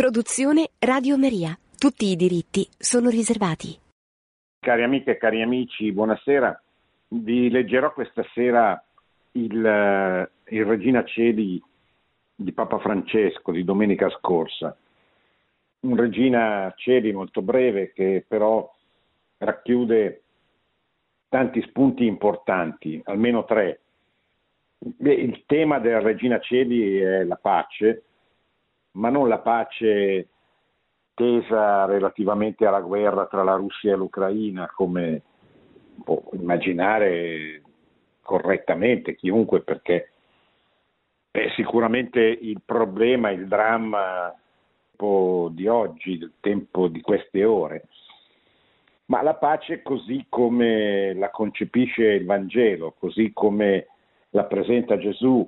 Produzione Radio Maria. Tutti i diritti sono riservati. Cari amiche e cari amici, buonasera. Vi leggerò questa sera il, eh, il Regina Celi di Papa Francesco di domenica scorsa. Un Regina Celi molto breve che però racchiude tanti spunti importanti, almeno tre. Il tema della Regina Celi è la pace, ma non la pace tesa relativamente alla guerra tra la Russia e l'Ucraina, come può immaginare correttamente chiunque, perché è sicuramente il problema, il dramma di oggi, del tempo di queste ore. Ma la pace così come la concepisce il Vangelo, così come la presenta Gesù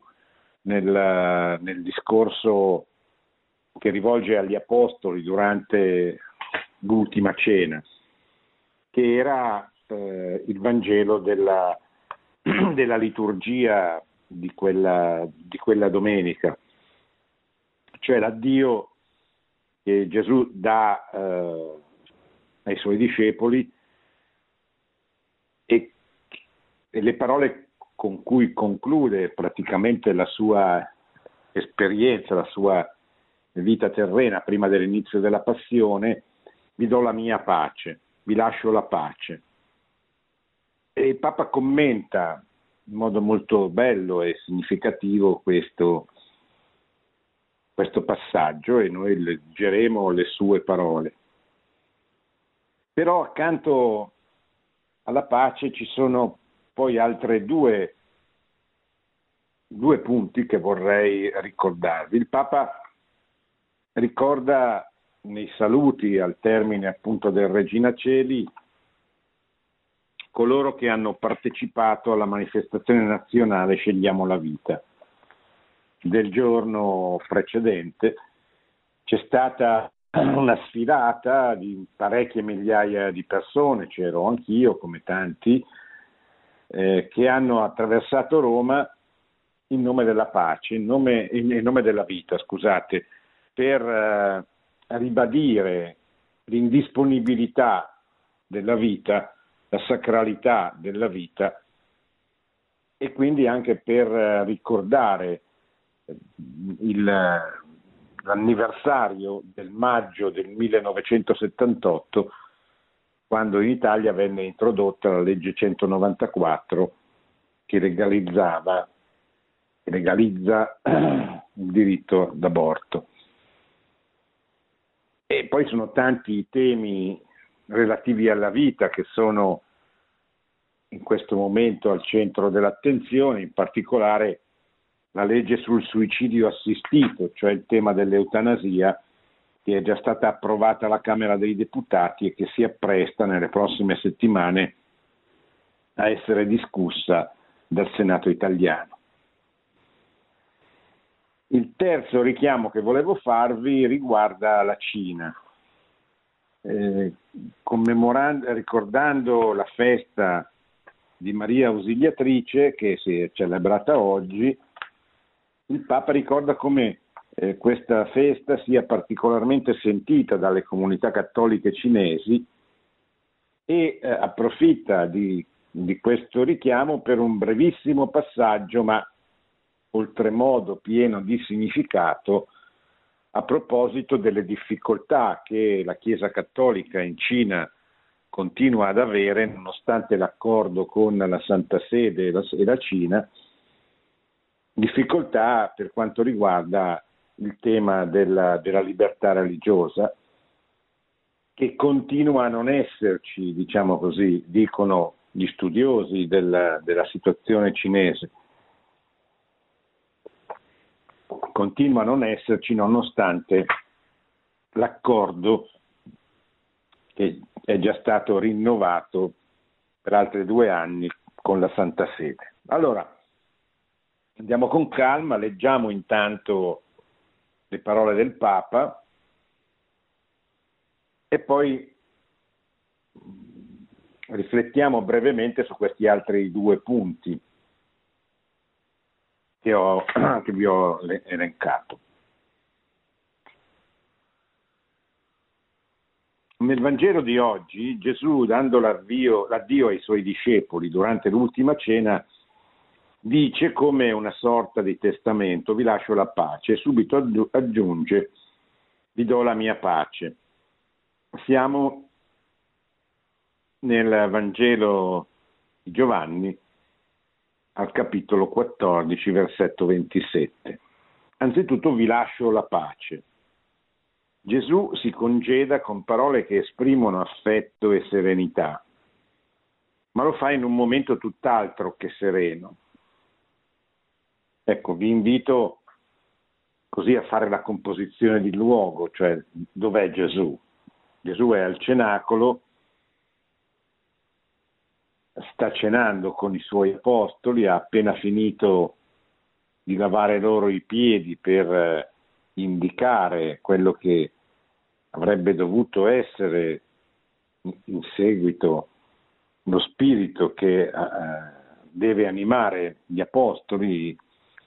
nel, nel discorso che rivolge agli apostoli durante l'ultima cena, che era eh, il Vangelo della, della liturgia di quella, di quella, domenica, cioè l'addio che Gesù dà eh, ai suoi discepoli e, e le parole con cui conclude praticamente la sua esperienza, la sua vita terrena prima dell'inizio della passione, vi do la mia pace, vi lascio la pace. E il Papa commenta in modo molto bello e significativo questo, questo passaggio e noi leggeremo le sue parole. Però accanto alla pace ci sono poi altre due, due punti che vorrei ricordarvi. Il Papa ricorda nei saluti al termine appunto del Regina Celi coloro che hanno partecipato alla manifestazione nazionale Scegliamo la vita. Del giorno precedente c'è stata una sfilata di parecchie migliaia di persone, c'ero anch'io come tanti, eh, che hanno attraversato Roma in nome della pace, in nome, in, nome della vita, scusate, per eh, ribadire l'indisponibilità della vita, la sacralità della vita e quindi anche per eh, ricordare eh, il, l'anniversario del maggio del 1978 quando in Italia venne introdotta la legge 194 che legalizzava legalizza il diritto d'aborto. E poi sono tanti i temi relativi alla vita che sono in questo momento al centro dell'attenzione, in particolare la legge sul suicidio assistito, cioè il tema dell'eutanasia, che è già stata approvata alla Camera dei Deputati e che si appresta nelle prossime settimane a essere discussa dal Senato italiano. Il terzo richiamo che volevo farvi riguarda la Cina. Eh, ricordando la festa di Maria Ausiliatrice che si è celebrata oggi, il Papa ricorda come eh, questa festa sia particolarmente sentita dalle comunità cattoliche cinesi e eh, approfitta di, di questo richiamo per un brevissimo passaggio, ma oltremodo pieno di significato a proposito delle difficoltà che la Chiesa Cattolica in Cina continua ad avere nonostante l'accordo con la Santa Sede e la, Cina, difficoltà per quanto riguarda il tema della, della libertà religiosa, che continua a non esserci, diciamo così, dicono gli studiosi della, della situazione cinese continua a non esserci nonostante l'accordo che è già stato rinnovato per altri due anni con la Santa Sede. Allora, andiamo con calma, leggiamo intanto le parole del Papa e poi riflettiamo brevemente su questi altri due punti che, ho, che vi ho elencato. Nel Vangelo di oggi Gesù, dando l'addio, l'addio ai suoi discepoli durante l'ultima cena, dice come una sorta di testamento, vi lascio la pace e subito aggiunge, vi do la mia pace. Siamo nel Vangelo di Giovanni al capitolo 14, versetto 27. Anzitutto vi lascio la pace. Gesù si congeda con parole che esprimono affetto e serenità, ma lo fa in un momento tutt'altro che sereno. Ecco, vi invito così a fare la composizione di luogo, cioè dov'è Gesù? Gesù è al cenacolo, sta cenando con i suoi apostoli, ha appena finito di lavare loro i piedi per eh, indicare quello che avrebbe dovuto essere in seguito lo spirito che uh, deve animare gli apostoli,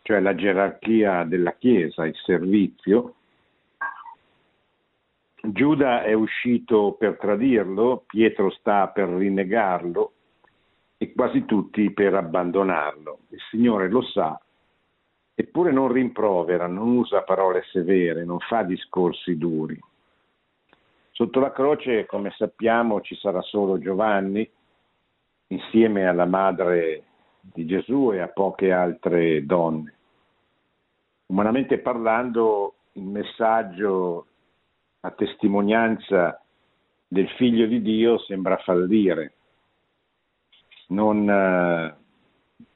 cioè la gerarchia della Chiesa, il servizio. Giuda è uscito per tradirlo, Pietro sta per rinnegarlo e quasi tutti per abbandonarlo. Il Signore lo sa eppure non rimprovera, non usa parole severe, non fa discorsi duri. Sotto la croce, come sappiamo, ci sarà solo Giovanni, insieme alla madre di Gesù e a poche altre donne. Umanamente parlando, il messaggio a testimonianza del figlio di Dio sembra fallire. Non, eh,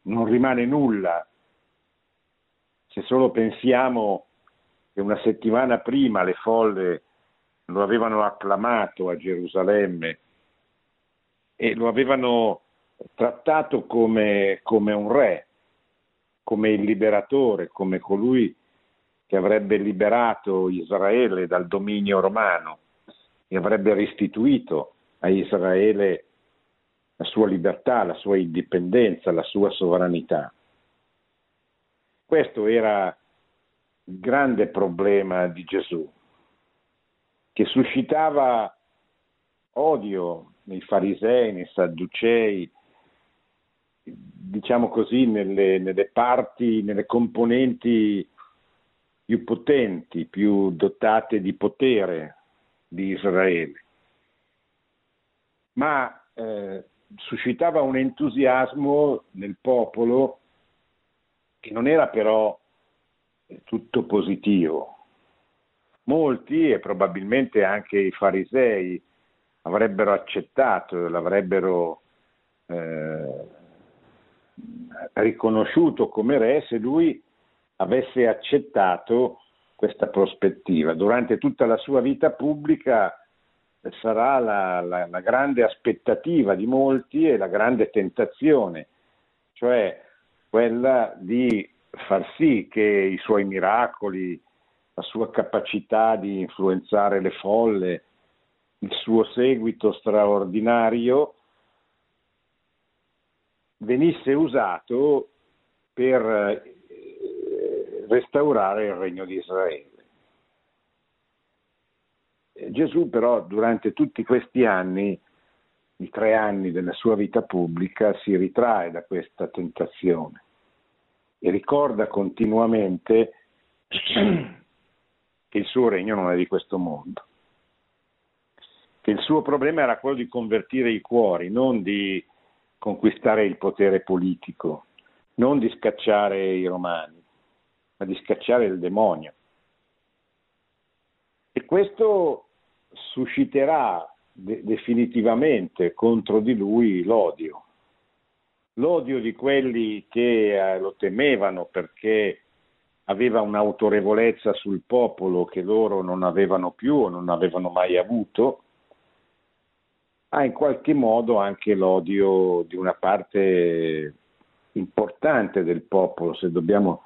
non rimane nulla. Se solo pensiamo che una settimana prima le folle lo avevano acclamato a Gerusalemme e lo avevano trattato come, come un re, come il liberatore, come colui che avrebbe liberato Israele dal dominio romano e avrebbe restituito a Israele la sua libertà, la sua indipendenza, la sua sovranità. Questo era il grande problema di Gesù, che suscitava odio nei farisei, nei sadducei, diciamo così, nelle, nelle parti, nelle componenti più potenti, più dotate di potere di Israele. Ma eh, suscitava un entusiasmo nel popolo che non era però tutto positivo. Molti, e probabilmente anche i farisei, avrebbero accettato, l'avrebbero eh, riconosciuto come re se lui avesse accettato questa prospettiva. Durante tutta la sua vita pubblica sarà la, la, la grande aspettativa di molti e la grande tentazione, cioè quella di far sì che i suoi miracoli, la sua capacità di influenzare le folle, il suo seguito straordinario venisse usato per eh, restaurare il regno di Israele. Gesù però durante tutti questi anni i tre anni della sua vita pubblica si ritrae da questa tentazione e ricorda continuamente che il suo regno non è di questo mondo, che il suo problema era quello di convertire i cuori, non di conquistare il potere politico, non di scacciare i romani, ma di scacciare il demonio. E questo susciterà de- definitivamente contro di lui l'odio. L'odio di quelli che eh, lo temevano perché aveva un'autorevolezza sul popolo che loro non avevano più o non avevano mai avuto, ha in qualche modo anche l'odio di una parte importante del popolo, se dobbiamo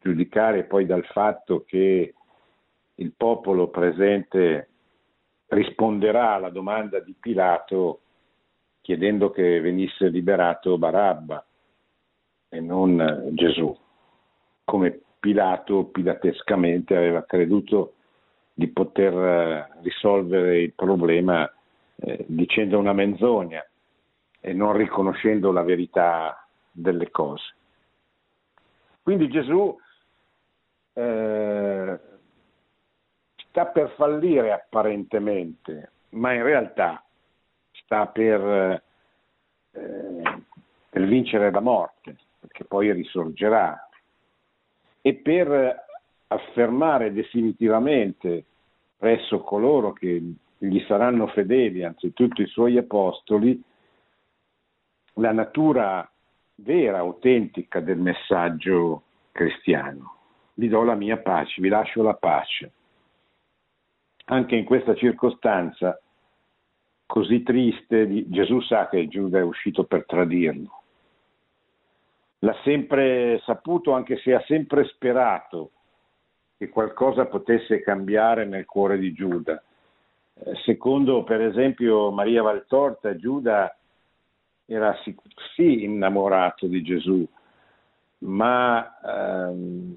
giudicare poi dal fatto che il popolo presente risponderà alla domanda di Pilato chiedendo che venisse liberato Barabba e non Gesù, come Pilato pilatescamente aveva creduto di poter eh, risolvere il problema eh, dicendo una menzogna e non riconoscendo la verità delle cose. Quindi Gesù eh, sta per fallire apparentemente, ma in realtà sta per, eh, per vincere la morte, perché poi risorgerà, e per affermare definitivamente presso coloro che gli saranno fedeli, anzitutto i suoi apostoli, la natura vera, autentica del messaggio cristiano. Vi do la mia pace, vi lascio la pace. Anche in questa circostanza così triste, Gesù sa che Giuda è uscito per tradirlo. L'ha sempre saputo, anche se ha sempre sperato che qualcosa potesse cambiare nel cuore di Giuda. Eh, secondo per esempio Maria Valtorta, Giuda era sì innamorato di Gesù, ma, ehm,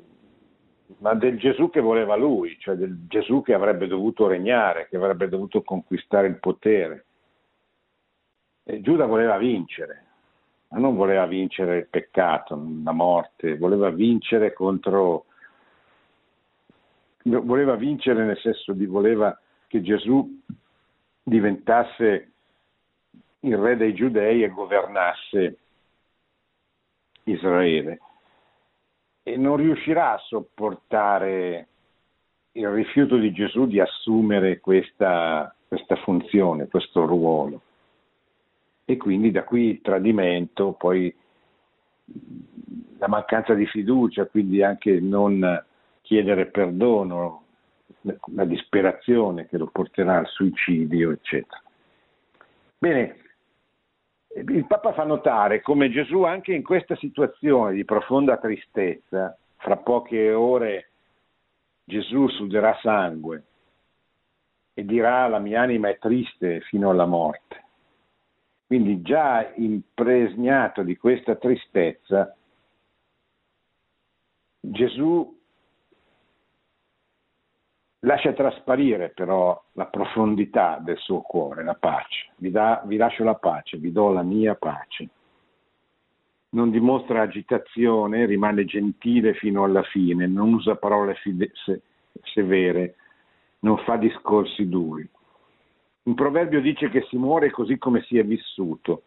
ma, del Gesù che voleva lui, cioè del Gesù che avrebbe dovuto regnare, che avrebbe dovuto conquistare il potere. E Giuda voleva vincere, ma non voleva vincere il peccato, la morte, voleva vincere contro voleva vincere nel senso di voleva che Gesù diventasse il re dei giudei e governasse Israele. E non riuscirà a sopportare il rifiuto di Gesù di assumere questa, questa funzione, questo ruolo. E quindi da qui il tradimento, poi la mancanza di fiducia, quindi anche non chiedere perdono, la disperazione che lo porterà al suicidio, eccetera. Bene, il Papa fa notare come Gesù anche in questa situazione di profonda tristezza, fra poche ore Gesù suderà sangue e dirà la mia anima è triste fino alla morte. Quindi già impregnato di questa tristezza, Gesù lascia trasparire però la profondità del suo cuore, la pace. Vi, da, vi lascio la pace, vi do la mia pace. Non dimostra agitazione, rimane gentile fino alla fine, non usa parole fide- se- severe, non fa discorsi duri. Un proverbio dice che si muore così come si è vissuto.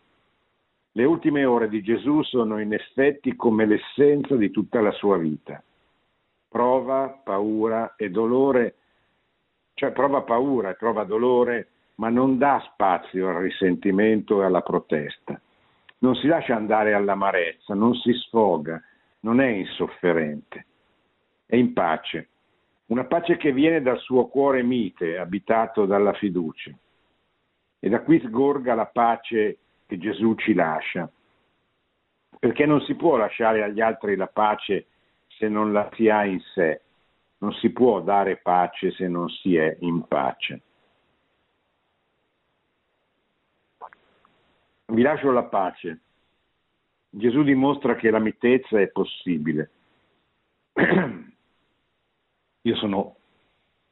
Le ultime ore di Gesù sono in effetti come l'essenza di tutta la sua vita. Prova, paura e dolore cioè prova paura prova dolore, ma non dà spazio al risentimento e alla protesta. Non si lascia andare all'amarezza, non si sfoga, non è insofferente, è in pace. Una pace che viene dal suo cuore mite, abitato dalla fiducia. E da qui sgorga la pace che Gesù ci lascia. Perché non si può lasciare agli altri la pace se non la si ha in sé. Non si può dare pace se non si è in pace. Vi lascio la pace. Gesù dimostra che la mitezza è possibile. Io sono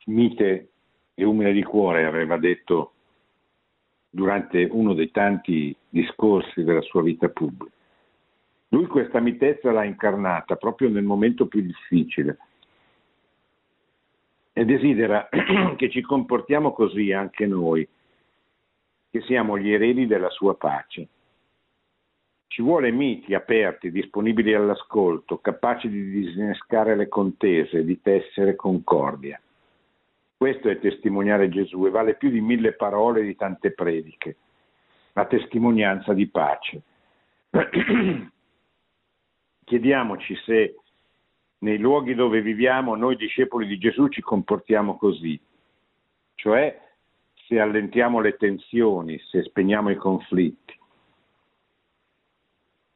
mite e umile di cuore, aveva detto durante uno dei tanti discorsi della sua vita pubblica. Lui questa mitezza l'ha incarnata proprio nel momento più difficile, e desidera che ci comportiamo così anche noi, che siamo gli eredi della sua pace. Ci vuole miti aperti, disponibili all'ascolto, capaci di disinnescare le contese, di tessere concordia. Questo è testimoniare Gesù e vale più di mille parole e di tante prediche, la testimonianza di pace. Chiediamoci se nei luoghi dove viviamo noi discepoli di Gesù ci comportiamo così, cioè se allentiamo le tensioni, se spegniamo i conflitti.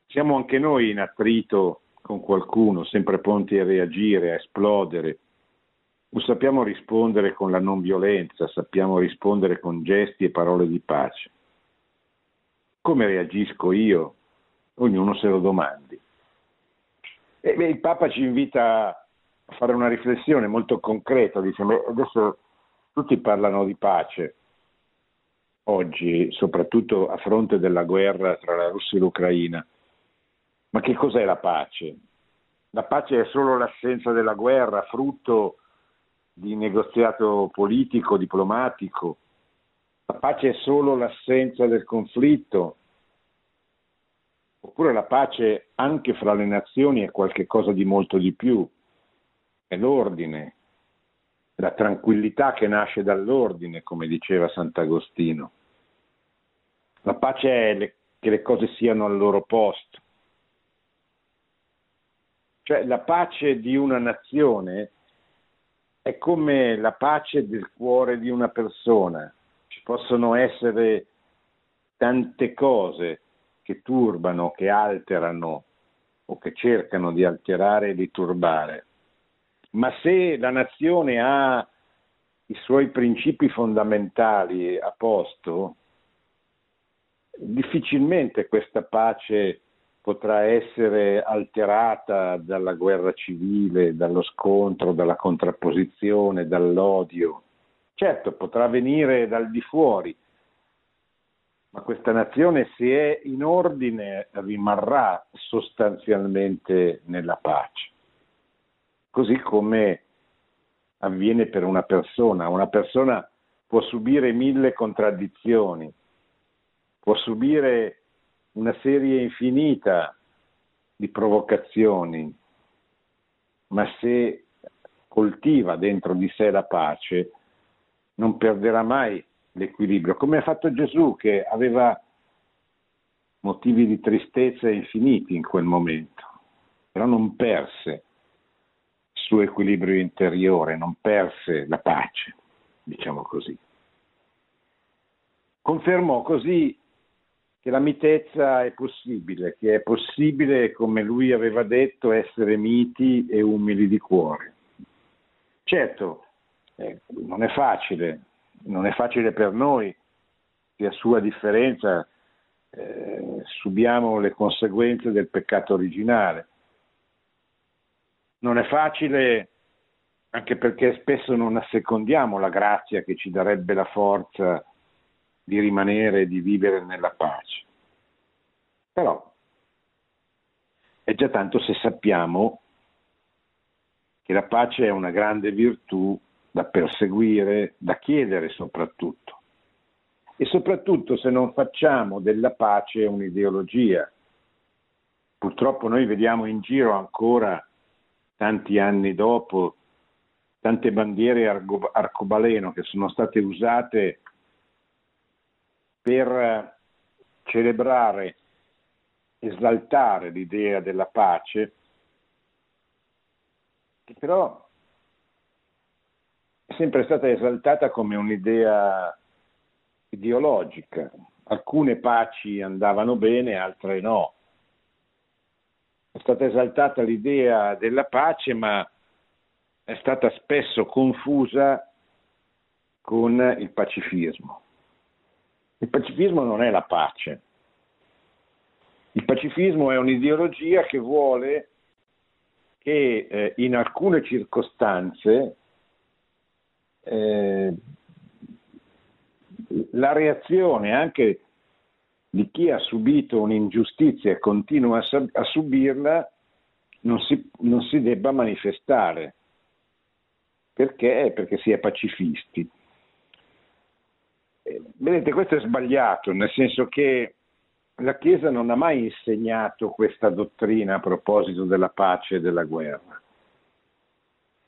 Siamo anche noi in attrito con qualcuno, sempre pronti a reagire, a esplodere, o sappiamo rispondere con la non violenza, sappiamo rispondere con gesti e parole di pace. Come reagisco io? Ognuno se lo domandi. E il Papa ci invita a fare una riflessione molto concreta, dice, adesso Tutti parlano di pace oggi, soprattutto a fronte della guerra tra la Russia e l'Ucraina. Ma che cos'è la pace? La pace è solo l'assenza della guerra, frutto di negoziato politico, diplomatico. La pace è solo l'assenza del conflitto. Oppure la pace anche fra le nazioni è qualcosa di molto di più. È l'ordine, la tranquillità che nasce dall'ordine, come diceva Sant'Agostino. La pace è le, che le cose siano al loro posto. Cioè la pace di una nazione è come la pace del cuore di una persona. Ci possono essere tante cose che turbano, che alterano o che cercano di alterare e di turbare ma se la nazione ha i suoi principi fondamentali a posto, difficilmente questa pace potrà essere alterata dalla guerra civile, dallo scontro, dalla contrapposizione, dall'odio. Certo, potrà venire dal di fuori, ma questa nazione se è in ordine rimarrà sostanzialmente nella pace così come avviene per una persona. Una persona può subire mille contraddizioni, può subire una serie infinita di provocazioni, ma se coltiva dentro di sé la pace, non perderà mai l'equilibrio, come ha fatto Gesù che aveva motivi di tristezza infiniti in quel momento, però non perse suo equilibrio interiore, non perse la pace, diciamo così. Confermò così che la mitezza è possibile, che è possibile, come lui aveva detto, essere miti e umili di cuore. Certo, eh, non è facile, non è facile per noi che a sua differenza eh, subiamo le conseguenze del peccato originale, non è facile anche perché spesso non assecondiamo la grazia che ci darebbe la forza di rimanere e di vivere nella pace. Però è già tanto se sappiamo che la pace è una grande virtù da perseguire, da chiedere soprattutto. E soprattutto se non facciamo della pace un'ideologia. Purtroppo noi vediamo in giro ancora tanti anni dopo, tante bandiere arcobaleno che sono state usate per celebrare, esaltare l'idea della pace, che però sempre stata esaltata come un'idea ideologica. Alcune paci andavano bene, altre no è stata esaltata l'idea della pace, ma è stata spesso confusa con il pacifismo. Il pacifismo non è la pace. Il pacifismo è un'ideologia che vuole che eh, in alcune circostanze eh, la reazione anche di chi ha subito un'ingiustizia e continua a, a subirla non si, non si, debba manifestare. Perché? Perché si è pacifisti. Eh, vedete, questo è sbagliato, nel senso che la Chiesa non ha mai insegnato questa dottrina a proposito della pace e della guerra.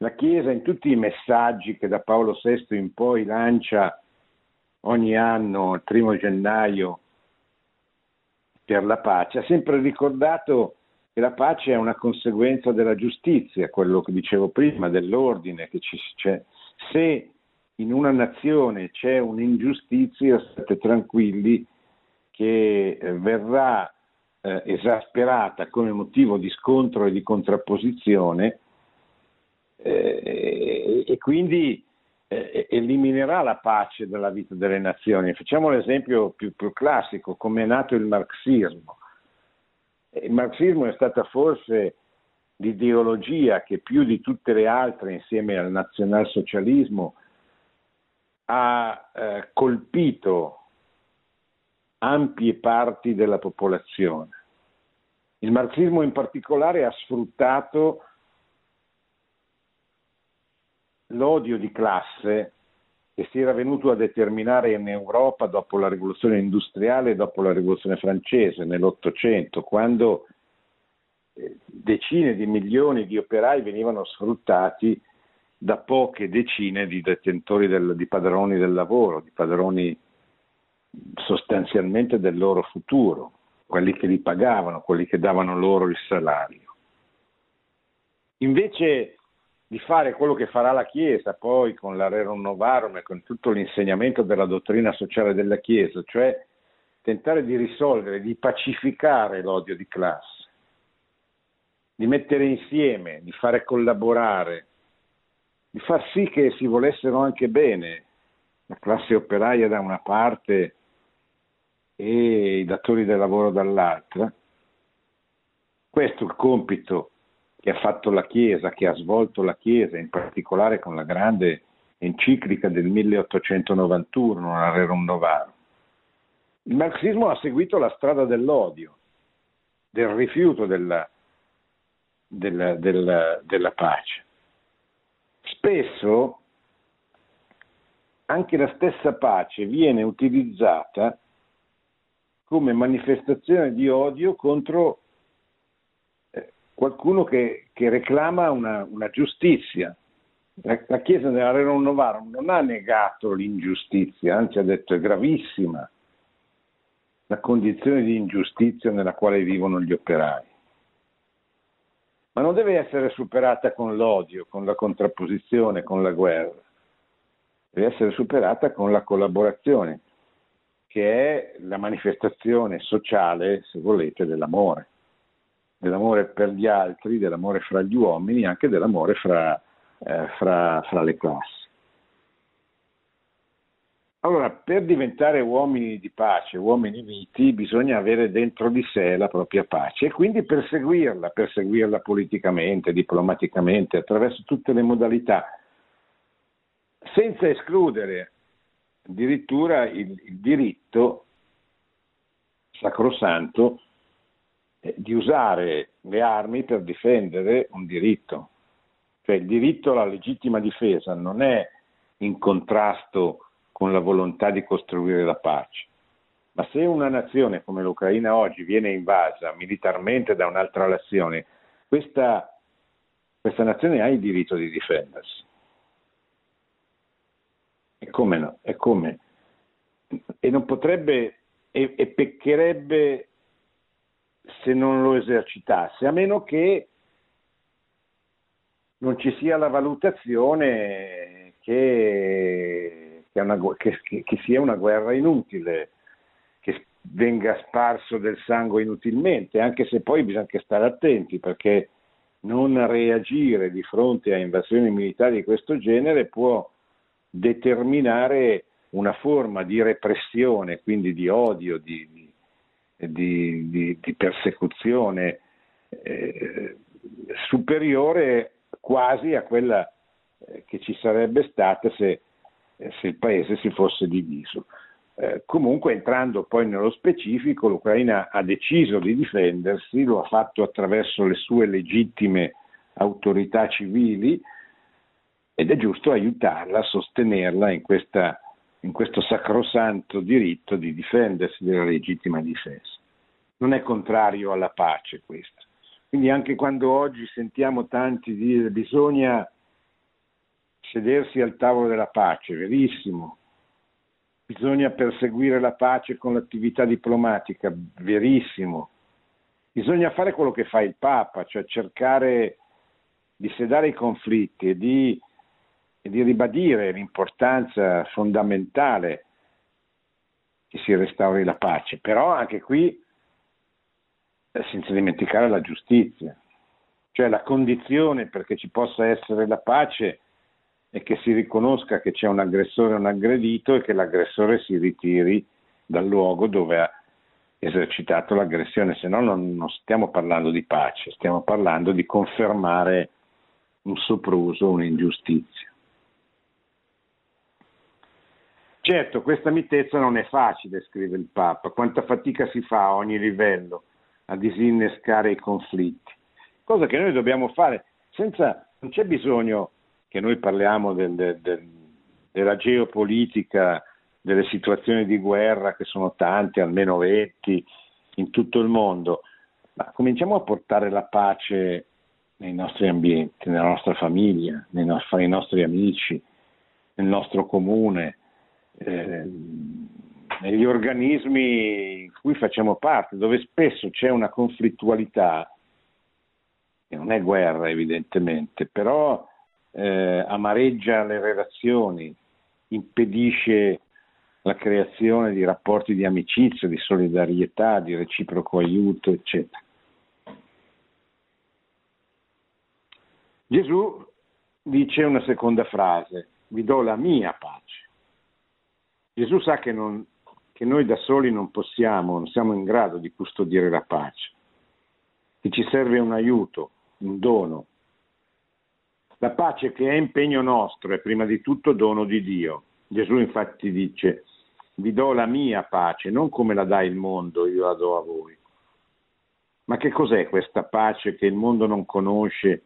La Chiesa in tutti i messaggi che da Paolo VI in poi lancia ogni anno, il primo gennaio, per la pace, ha sempre ricordato che la pace è una conseguenza della giustizia, quello che dicevo prima, dell'ordine che ci c'è. Se in una nazione c'è un'ingiustizia, state tranquilli che eh, verrà eh, esasperata come motivo di scontro e di contrapposizione eh, e quindi eh, eliminerà la pace dalla vita delle nazioni. Facciamo l'esempio più, più classico, come è nato il marxismo. Il marxismo è stata forse l'ideologia che più di tutte le altre, insieme al nazionalsocialismo, ha eh, colpito ampie parti della popolazione. Il marxismo in particolare ha sfruttato l'odio di classe che si era venuto a determinare in Europa dopo la rivoluzione industriale e dopo la rivoluzione francese nell'Ottocento, quando eh, decine di milioni di operai venivano sfruttati da poche decine di detentori del, di padroni del lavoro, di padroni sostanzialmente del loro futuro, quelli che li pagavano, quelli che davano loro il salario. Invece di fare quello che farà la Chiesa poi con la Rerum Novarum e con tutto l'insegnamento della dottrina sociale della Chiesa, cioè tentare di risolvere, di pacificare l'odio di classe, di mettere insieme, di fare collaborare, di far sì che si volessero anche bene la classe operaia da una parte e i datori del lavoro dall'altra. Questo è il compito che ha fatto la Chiesa, che ha svolto la Chiesa, in particolare con la grande enciclica del 1891, la Rerum Novarum. Il marxismo ha seguito la strada dell'odio, del rifiuto della, della, della, della pace. Spesso anche la stessa pace viene utilizzata come manifestazione di odio contro qualcuno che, che reclama una, una giustizia. La, la, Chiesa della Rerum Novarum non ha negato l'ingiustizia, anzi ha detto è gravissima la condizione di ingiustizia nella quale vivono gli operai. Ma non deve essere superata con l'odio, con la contrapposizione, con la guerra. Deve essere superata con la collaborazione che è la manifestazione sociale, se volete, dell'amore, dell'amore per gli altri, dell'amore fra gli uomini, anche dell'amore fra, eh, fra, fra le classi. Allora, per diventare uomini di pace, uomini viti, bisogna avere dentro di sé la propria pace e quindi perseguirla, perseguirla politicamente, diplomaticamente, attraverso tutte le modalità, senza escludere addirittura il, il diritto sacrosanto di usare le armi per difendere un diritto. Cioè il diritto alla legittima difesa non è in contrasto con la volontà di costruire la pace. Ma se una nazione come l'Ucraina oggi viene invasa militarmente da un'altra nazione, questa, questa nazione ha il diritto di difendersi. E come no? E come? E non potrebbe, e, e peccherebbe se non lo esercitasse, a meno che non ci sia la valutazione che, che, una, che, che, sia una guerra inutile, che venga sparso del sangue inutilmente, anche se poi bisogna anche stare attenti perché non reagire di fronte a invasioni militari di questo genere può determinare una forma di repressione, quindi di odio, di, di, di, di persecuzione eh, superiore quasi a quella eh, che ci sarebbe stata se, eh, se il paese si fosse diviso. Eh, comunque entrando poi nello specifico, l'Ucraina ha deciso di difendersi, lo ha fatto attraverso le sue legittime autorità civili, ed è giusto aiutarla, sostenerla in, questa, in questo sacrosanto diritto di difendersi della legittima difesa. Non è contrario alla pace questo. Quindi anche quando oggi sentiamo tanti dire bisogna sedersi al tavolo della pace, verissimo, bisogna perseguire la pace con l'attività diplomatica, verissimo, bisogna fare quello che fa il Papa, cioè cercare di sedare i conflitti e di e di ribadire l'importanza fondamentale che si restauri la pace, però anche qui eh, senza dimenticare la giustizia, cioè la condizione perché ci possa essere la pace è che si riconosca che c'è un aggressore e un aggredito e che l'aggressore si ritiri dal luogo dove ha esercitato l'aggressione, se no non, non stiamo parlando di pace, stiamo parlando di confermare un sopruso, un'ingiustizia. Certo, questa mitezza non è facile, scrive il Papa, quanta fatica si fa a ogni livello a disinnescare i conflitti, cosa che noi dobbiamo fare senza, non c'è bisogno che noi parliamo del, del, della geopolitica, delle situazioni di guerra che sono tante, almeno 20 in tutto il mondo, ma cominciamo a portare la pace nei nostri ambienti, nella nostra famiglia, nei nostri, nei nostri amici, nel nostro comune eh, negli organismi in cui facciamo parte, dove spesso c'è una conflittualità, che non è guerra evidentemente, però eh, amareggia le relazioni, impedisce la creazione di rapporti di amicizia, di solidarietà, di reciproco aiuto, eccetera. Gesù dice una seconda frase, vi do la mia pace. Gesù sa che, non, che noi da soli non possiamo, non siamo in grado di custodire la pace, che ci serve un aiuto, un dono. La pace che è impegno nostro è prima di tutto dono di Dio. Gesù infatti dice, vi do la mia pace, non come la dà il mondo, io la do a voi. Ma che cos'è questa pace che il mondo non conosce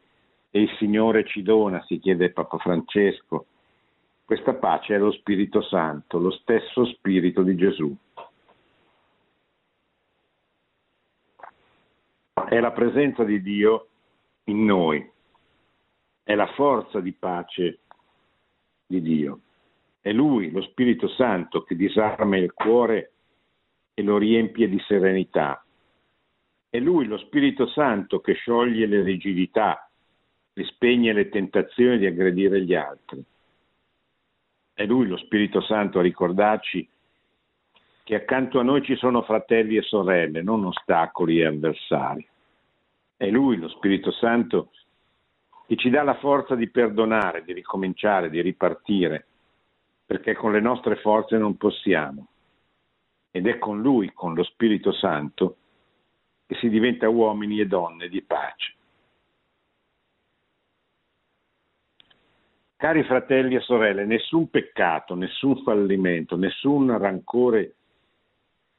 e il Signore ci dona, si chiede Papa Francesco? Questa pace è lo Spirito Santo, lo stesso Spirito di Gesù. È la presenza di Dio in noi, è la forza di pace di Dio. È Lui, lo Spirito Santo, che disarma il cuore e lo riempie di serenità. È Lui, lo Spirito Santo, che scioglie le rigidità, rispegne le tentazioni di aggredire gli altri. È Lui, lo Spirito Santo, a ricordarci che accanto a noi ci sono fratelli e sorelle, non ostacoli e avversari. È Lui, lo Spirito Santo, che ci dà la forza di perdonare, di ricominciare, di ripartire, perché con le nostre forze non possiamo. Ed è con Lui, con lo Spirito Santo, che si diventa uomini e donne di pace. Cari fratelli e sorelle, nessun peccato, nessun fallimento, nessun rancore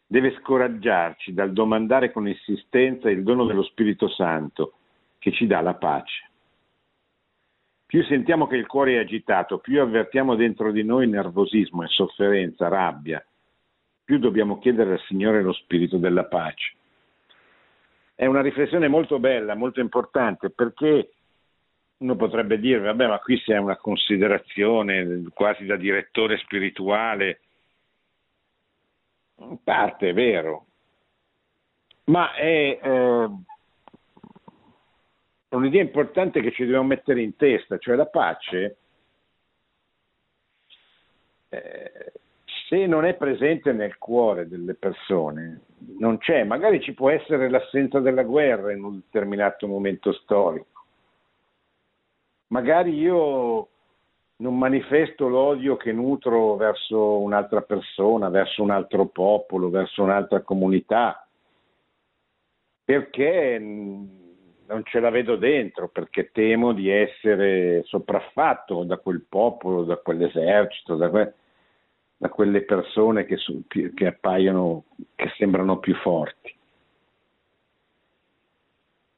deve scoraggiarci dal domandare con insistenza il dono dello Spirito Santo che ci dà la pace. Più sentiamo che il cuore è agitato, più avvertiamo dentro di noi nervosismo e sofferenza, rabbia, più dobbiamo chiedere al Signore lo Spirito della pace. È una riflessione molto bella, molto importante, perché uno potrebbe dire, vabbè, ma qui c'è una considerazione quasi da direttore spirituale. In parte è vero, ma è, eh, è un'idea importante che ci dobbiamo mettere in testa, cioè la pace, eh, se non è presente nel cuore delle persone, non c'è, magari ci può essere l'assenza della guerra in un determinato momento storico magari io non manifesto l'odio che nutro verso un'altra persona, verso un altro popolo, verso un'altra comunità, perché non ce la vedo dentro, perché temo di essere sopraffatto da quel popolo, da quell'esercito, da, que- da quelle persone che, su- che appaiono, che sembrano più forti.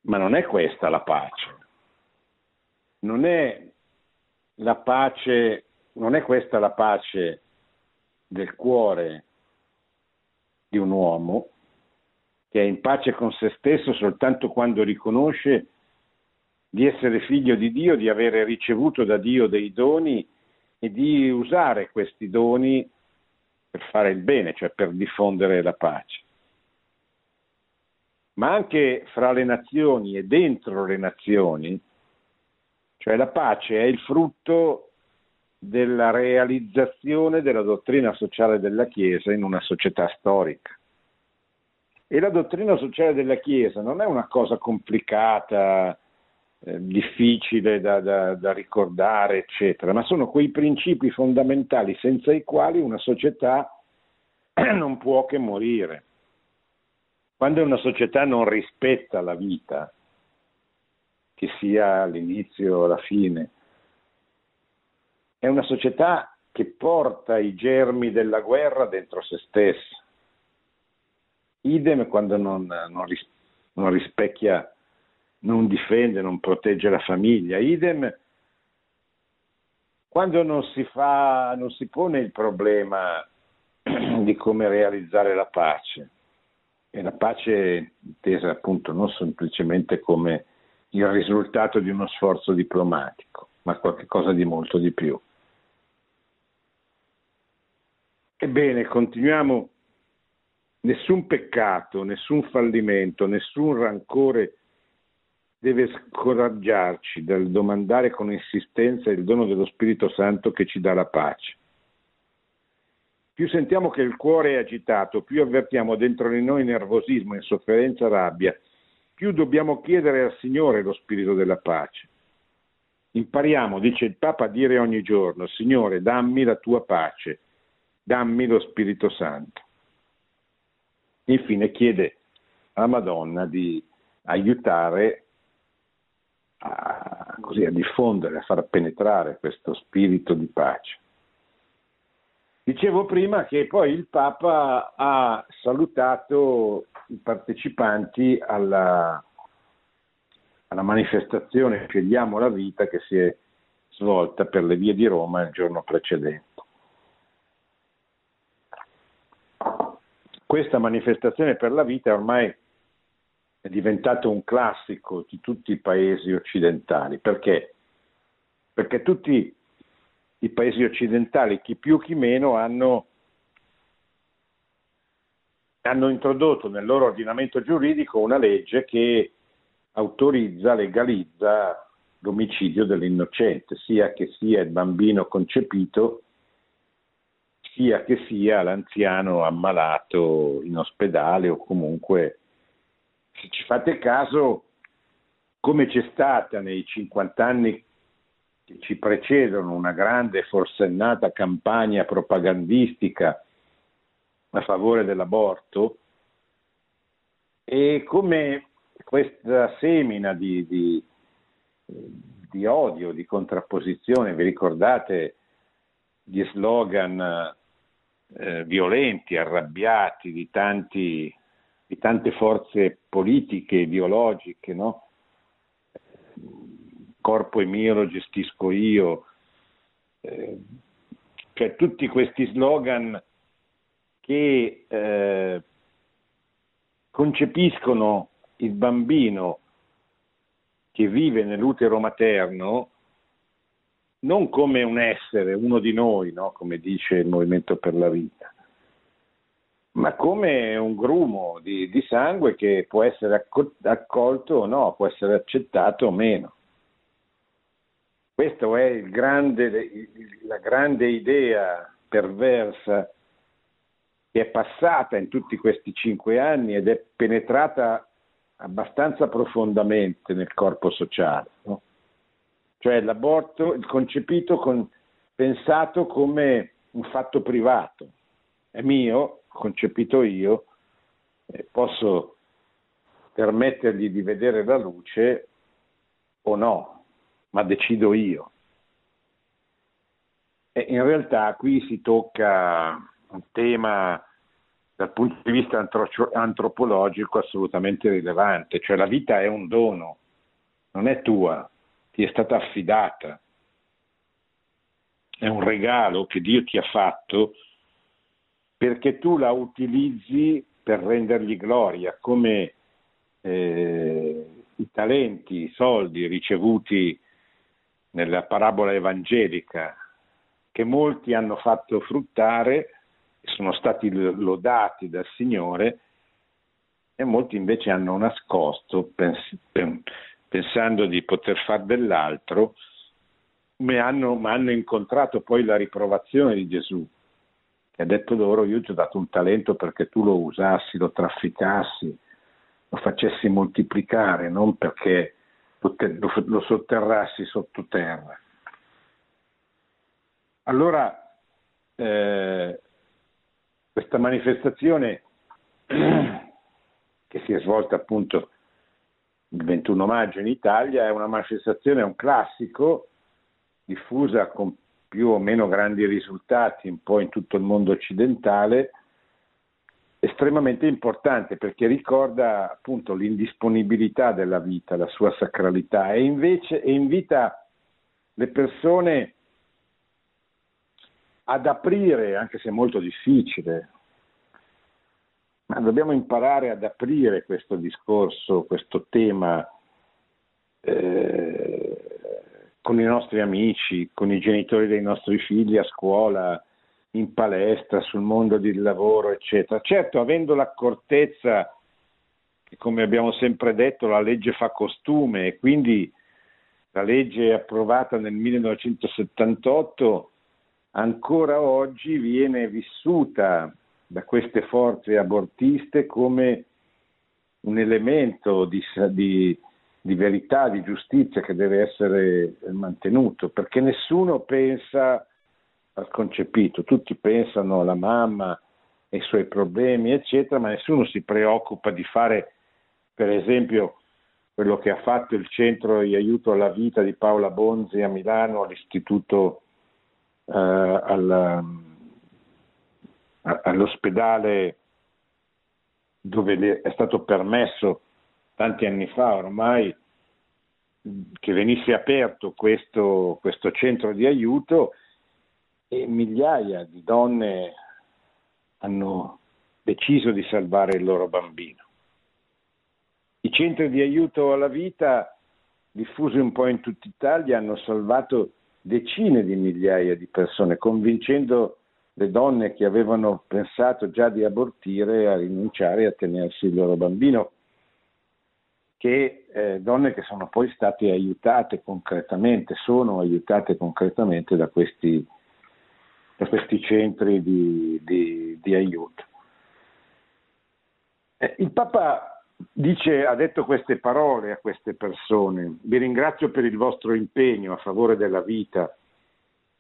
Ma non è questa la pace non è la pace, non è questa la pace del cuore di un uomo che è in pace con se stesso soltanto quando riconosce di essere figlio di Dio, di avere ricevuto da Dio dei doni e di usare questi doni per fare il bene, cioè per diffondere la pace. Ma anche fra le nazioni e dentro le nazioni cioè la pace è il frutto della realizzazione della dottrina sociale della Chiesa in una società storica. E la dottrina sociale della Chiesa non è una cosa complicata, eh, difficile da, da, da ricordare, eccetera, ma sono quei principi fondamentali senza i quali una società non può che morire. Quando una società non rispetta la vita, che sia l'inizio o la fine. È una società che porta i germi della guerra dentro se stessa. Idem quando non, non, ris- non rispecchia, non difende, non protegge la famiglia. Idem quando non si, fa, non si pone il problema di come realizzare la pace. E la pace intesa appunto non semplicemente come il risultato di uno sforzo diplomatico, ma qualcosa di molto di più. Ebbene, continuiamo. Nessun peccato, nessun fallimento, nessun rancore deve scoraggiarci dal domandare con insistenza il dono dello Spirito Santo che ci dà la pace. Più sentiamo che il cuore è agitato, più avvertiamo dentro di noi nervosismo, insofferenza, rabbia, più dobbiamo chiedere al Signore lo Spirito della pace. Impariamo, dice il Papa, a dire ogni giorno, Signore, dammi la tua pace, dammi lo Spirito Santo. Infine chiede alla Madonna di aiutare a, così, a diffondere, a far penetrare questo spirito di pace. Dicevo prima che poi il Papa ha salutato i partecipanti alla, alla manifestazione Scegliamo la vita che si è svolta per le vie di Roma il giorno precedente. Questa manifestazione per la vita ormai è diventato un classico di tutti i paesi occidentali. Perché? Perché tutti i paesi occidentali, chi più chi meno, hanno, hanno introdotto nel loro ordinamento giuridico una legge che autorizza, legalizza l'omicidio dell'innocente, sia che sia il bambino concepito, sia che sia l'anziano ammalato in ospedale o comunque se ci fate caso, come c'è stata nei 50 anni che ci precedono una grande forsennata campagna propagandistica a favore dell'aborto, e come questa semina di, di, di odio, di contrapposizione, vi ricordate gli slogan eh, violenti, arrabbiati di tanti di tante forze politiche, ideologiche, no? Corpo è mio, lo gestisco io, eh, cioè tutti questi slogan che eh, concepiscono il bambino che vive nell'utero materno non come un essere, uno di noi, no? come dice il Movimento per la Vita, ma come un grumo di, di sangue che può essere accolto o no, può essere accettato o meno. Questa è grande, la grande idea perversa che è passata in tutti questi cinque anni ed è penetrata abbastanza profondamente nel corpo sociale. No? Cioè l'aborto, il concepito con, pensato come un fatto privato, è mio, concepito io, posso permettergli di vedere la luce o no, ma decido io. E in realtà qui si tocca un tema dal punto di vista antropologico assolutamente rilevante, cioè la vita è un dono, non è tua, ti è stata affidata, è un regalo che Dio ti ha fatto perché tu la utilizzi per rendergli gloria, come eh, i talenti, i soldi ricevuti nella parabola evangelica, che molti hanno fatto fruttare, sono stati lodati dal Signore, e molti invece hanno nascosto, pens- pensando di poter fare dell'altro, ma hanno, ma hanno incontrato poi la riprovazione di Gesù e ha detto loro io ti ho dato un talento perché tu lo usassi, lo trafficassi, lo facessi moltiplicare, non perché lo, sotterrassi sottoterra. Allora eh, questa manifestazione che si è svolta appunto il 21 maggio in Italia è una manifestazione, è un classico diffusa con più o meno grandi risultati un po' in tutto il mondo occidentale, estremamente importante perché ricorda appunto l'indisponibilità della vita, la sua sacralità e invece e invita le persone ad aprire, anche se è molto difficile, ma dobbiamo imparare ad aprire questo discorso, questo tema eh, con i nostri amici, con i genitori dei nostri figli a scuola, in palestra, sul mondo del lavoro, eccetera. Certo, avendo l'accortezza che, come abbiamo sempre detto, la legge fa costume e quindi la legge approvata nel 1978 ancora oggi viene vissuta da queste forze abortiste come un elemento di, di, di, verità, di giustizia che deve essere mantenuto, perché nessuno pensa al concepito, tutti pensano alla mamma e ai suoi problemi, eccetera, ma nessuno si preoccupa di fare, per esempio, quello che ha fatto il centro di aiuto alla vita di Paola Bonzi a Milano, all'istituto, eh, alla, all'ospedale dove è stato permesso tanti anni fa ormai che venisse aperto questo, questo centro di aiuto e migliaia di donne hanno deciso di salvare il loro bambino. I centri di aiuto alla vita diffusi un po' in tutta Italia hanno salvato decine di migliaia di persone, convincendo le donne che avevano pensato già di abortire a rinunciare a tenersi il loro bambino, che eh, donne che sono poi state aiutate concretamente, sono aiutate concretamente da questi, da questi centri di, di, di aiuto. Eh, il Papa dice, ha detto queste parole a queste persone, vi ringrazio per il vostro impegno a favore della vita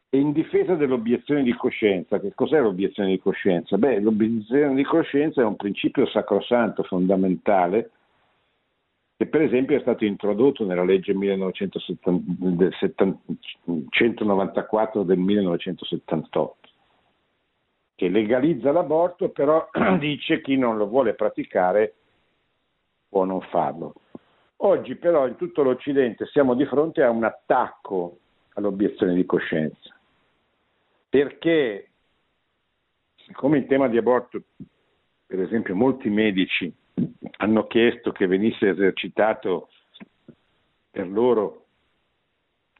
e in difesa dell'obiezione di coscienza, che cos'è l'obiezione di coscienza? Beh, l'obiezione di coscienza è un principio sacrosanto, fondamentale, che per esempio è stato introdotto nella legge 194 del 1978, che legalizza l'aborto, però dice chi non lo vuole praticare può non farlo. Oggi però in tutto l'Occidente siamo di fronte a un attacco all'obiezione di coscienza perché siccome in tema di aborto, per esempio, molti medici hanno chiesto che venisse esercitato per loro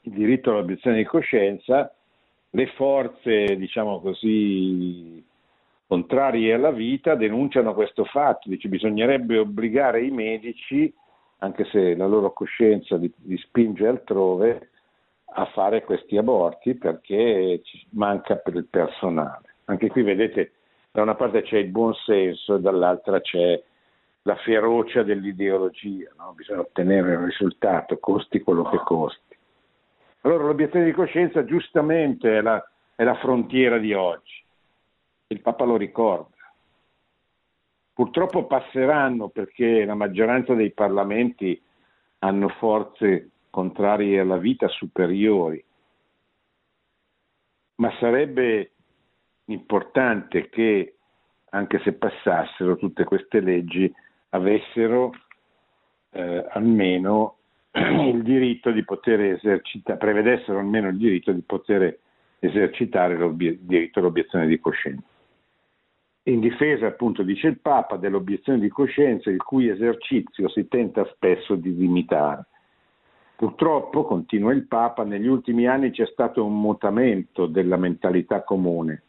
il diritto all'obiezione di coscienza, le forze, diciamo così, contrarie alla vita denunciano questo fatto, dice bisognerebbe obbligare i medici, anche se la loro coscienza li, li spinge altrove, a fare questi aborti perché manca per il personale. Anche qui vedete, da una parte c'è il buon senso e dall'altra c'è la ferocia dell'ideologia, no? bisogna ottenere il risultato, costi quello che costi. Allora l'obiezione di coscienza giustamente è la, è la frontiera di oggi, il Papa lo ricorda. Purtroppo passeranno perché la maggioranza dei parlamenti hanno forze contrarie alla vita superiori, ma sarebbe importante che, anche se passassero tutte queste leggi, avessero eh, almeno il diritto di poter esercitare, prevedessero almeno il diritto di poter esercitare il diritto all'obiezione di coscienza. In difesa, appunto, dice il Papa, dell'obiezione di coscienza, il cui esercizio si tenta spesso di limitare. Purtroppo, continua il Papa, negli ultimi anni c'è stato un mutamento della mentalità comune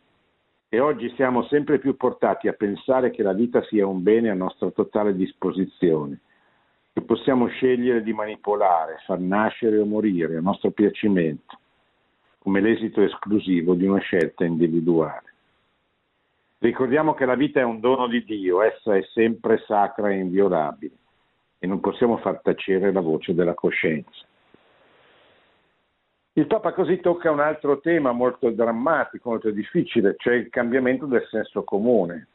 e oggi siamo sempre più portati a pensare che la vita sia un bene a nostra totale disposizione, che possiamo scegliere di manipolare, far nascere o morire a nostro piacimento, come l'esito esclusivo di una scelta individuale. Ricordiamo che la vita è un dono di Dio, essa è sempre sacra e inviolabile e non possiamo far tacere la voce della coscienza. Il Papa così tocca un altro tema molto drammatico, molto difficile, cioè il cambiamento del senso comune.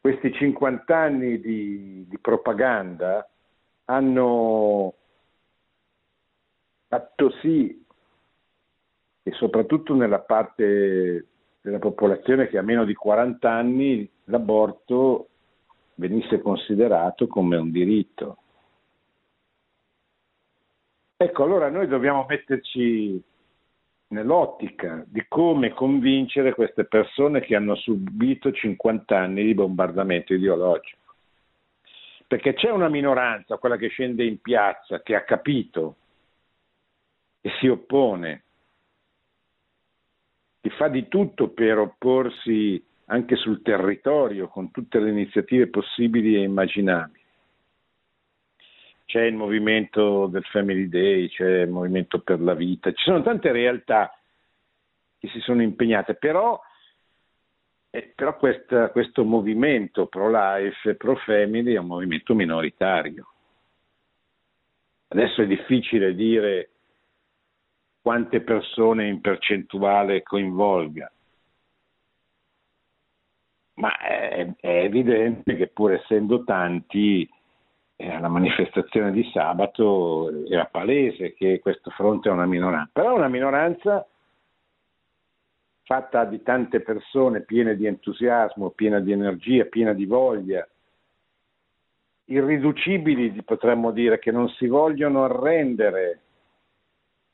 Questi 50 anni di, di propaganda hanno fatto sì e soprattutto nella parte della popolazione che ha meno di 40 anni l'aborto venisse considerato come un diritto. Ecco, allora noi dobbiamo metterci nell'ottica di come convincere queste persone che hanno subito 50 anni di bombardamento ideologico. Perché c'è una minoranza, quella che scende in piazza, che ha capito e si oppone, che fa di tutto per opporsi anche sul territorio con tutte le iniziative possibili e immaginabili. C'è il movimento del Family Day, c'è il movimento per la vita, ci sono tante realtà che si sono impegnate, però, eh, però questa, questo movimento pro-life pro-family è un movimento minoritario. Adesso è difficile dire quante persone in percentuale coinvolga, ma è, è evidente che pur essendo tanti, alla manifestazione di sabato era palese che questo fronte è una minoranza, però una minoranza fatta di tante persone piene di entusiasmo, piena di energia, piena di voglia, irriducibili potremmo dire, che non si vogliono arrendere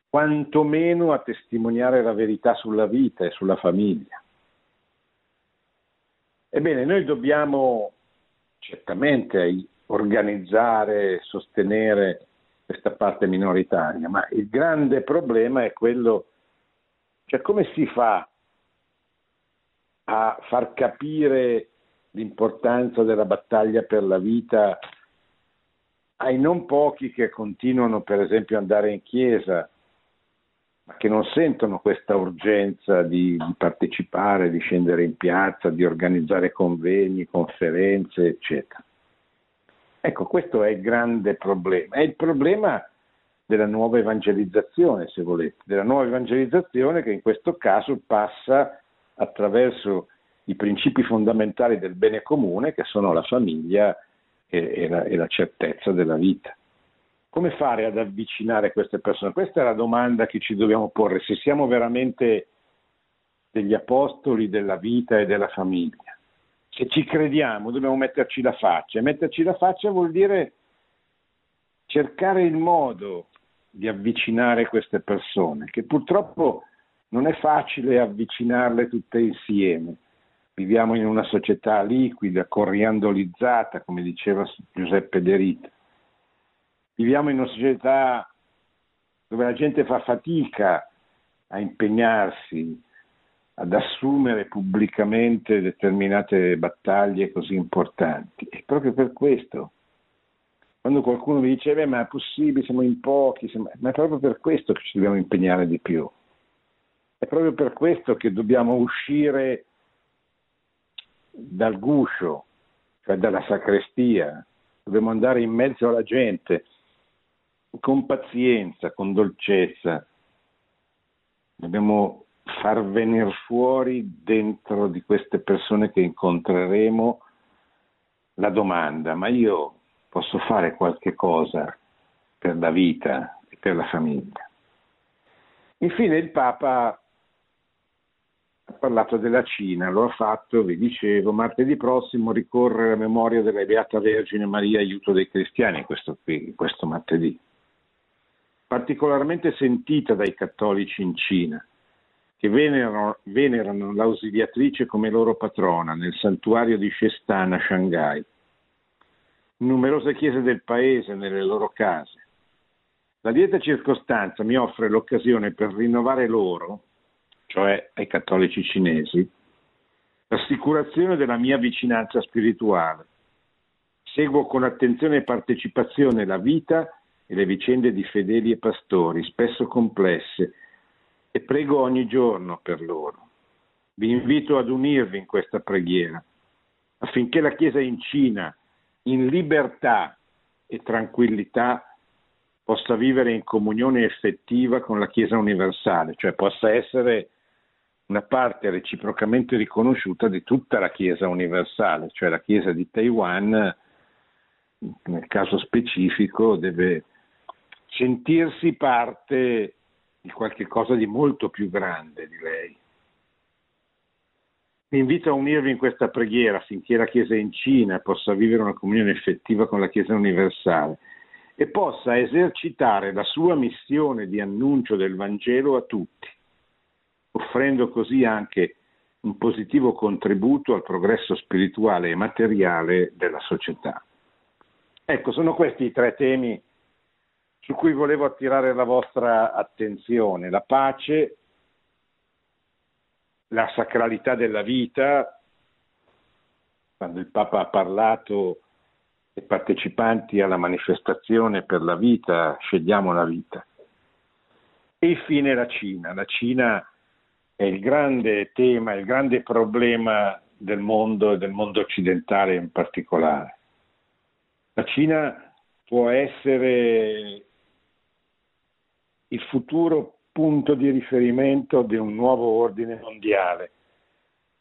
quantomeno a testimoniare la verità sulla vita e sulla famiglia. Ebbene, noi dobbiamo certamente organizzare, sostenere questa parte minoritaria, ma il grande problema è quello, cioè come si fa a far capire l'importanza della battaglia per la vita ai non pochi che continuano per esempio ad andare in chiesa ma che non sentono questa urgenza di, di, partecipare, di scendere in piazza, di organizzare convegni, conferenze, eccetera. Ecco, questo è il grande problema. È il problema della nuova evangelizzazione, se volete, della nuova evangelizzazione che in questo caso passa attraverso i principi fondamentali del bene comune, che sono la famiglia e, e, la, e la certezza della vita. Come fare ad avvicinare queste persone? Questa è la domanda che ci dobbiamo porre, se siamo veramente degli apostoli della vita e della famiglia. Se ci crediamo dobbiamo metterci la faccia metterci la faccia vuol dire cercare il modo di avvicinare queste persone, che purtroppo non è facile avvicinarle tutte insieme. Viviamo in una società liquida, coriandolizzata, come diceva Giuseppe De Rita. Viviamo in una società dove la gente fa fatica a impegnarsi, ad assumere pubblicamente determinate battaglie così importanti. E proprio per questo, quando qualcuno mi dice, ma è possibile, siamo in pochi, siamo... ma è proprio per questo che ci dobbiamo impegnare di più. È proprio per questo che dobbiamo uscire dal guscio, cioè dalla sacrestia, dobbiamo andare in mezzo alla gente con pazienza, con dolcezza, dobbiamo far venire fuori dentro di queste persone che incontreremo la domanda, ma io posso fare qualche cosa per la vita e per la famiglia? Infine il Papa ha parlato della Cina, lo ha fatto, vi dicevo, martedì prossimo ricorre la memoria della Beata Vergine Maria, aiuto dei cristiani, questo, qui, questo martedì particolarmente sentita dai cattolici in Cina, che venerano, venerano l'ausiliatrice come loro patrona nel santuario di Shestan a Shanghai. Numerose chiese del paese, nelle loro case. La lieta circostanza mi offre l'occasione per rinnovare loro, cioè ai cattolici cinesi, l'assicurazione della mia vicinanza spirituale. Seguo con attenzione e partecipazione la vita e le vicende di fedeli e pastori, spesso complesse, e prego ogni giorno per loro. Vi invito ad unirvi in questa preghiera affinché la Chiesa in Cina, in libertà e tranquillità, possa vivere in comunione effettiva con la Chiesa universale, cioè possa essere una parte reciprocamente riconosciuta di tutta la Chiesa universale, cioè la Chiesa di Taiwan, nel caso specifico, deve sentirsi parte di qualche cosa di molto più grande di lei. Vi invito a unirvi in questa preghiera affinché la Chiesa in Cina possa vivere una comunione effettiva con la Chiesa universale e possa esercitare la sua missione di annuncio del Vangelo a tutti, offrendo così anche un positivo contributo al progresso spirituale e materiale della società. Ecco, sono questi i tre temi su cui volevo attirare la vostra attenzione, la pace, la sacralità della vita, quando il Papa ha parlato ai partecipanti alla manifestazione per la vita, scegliamo la vita. E infine la Cina. La Cina è il grande tema, il grande problema del mondo e del mondo occidentale in particolare. La Cina può essere il futuro punto di riferimento di un nuovo ordine mondiale,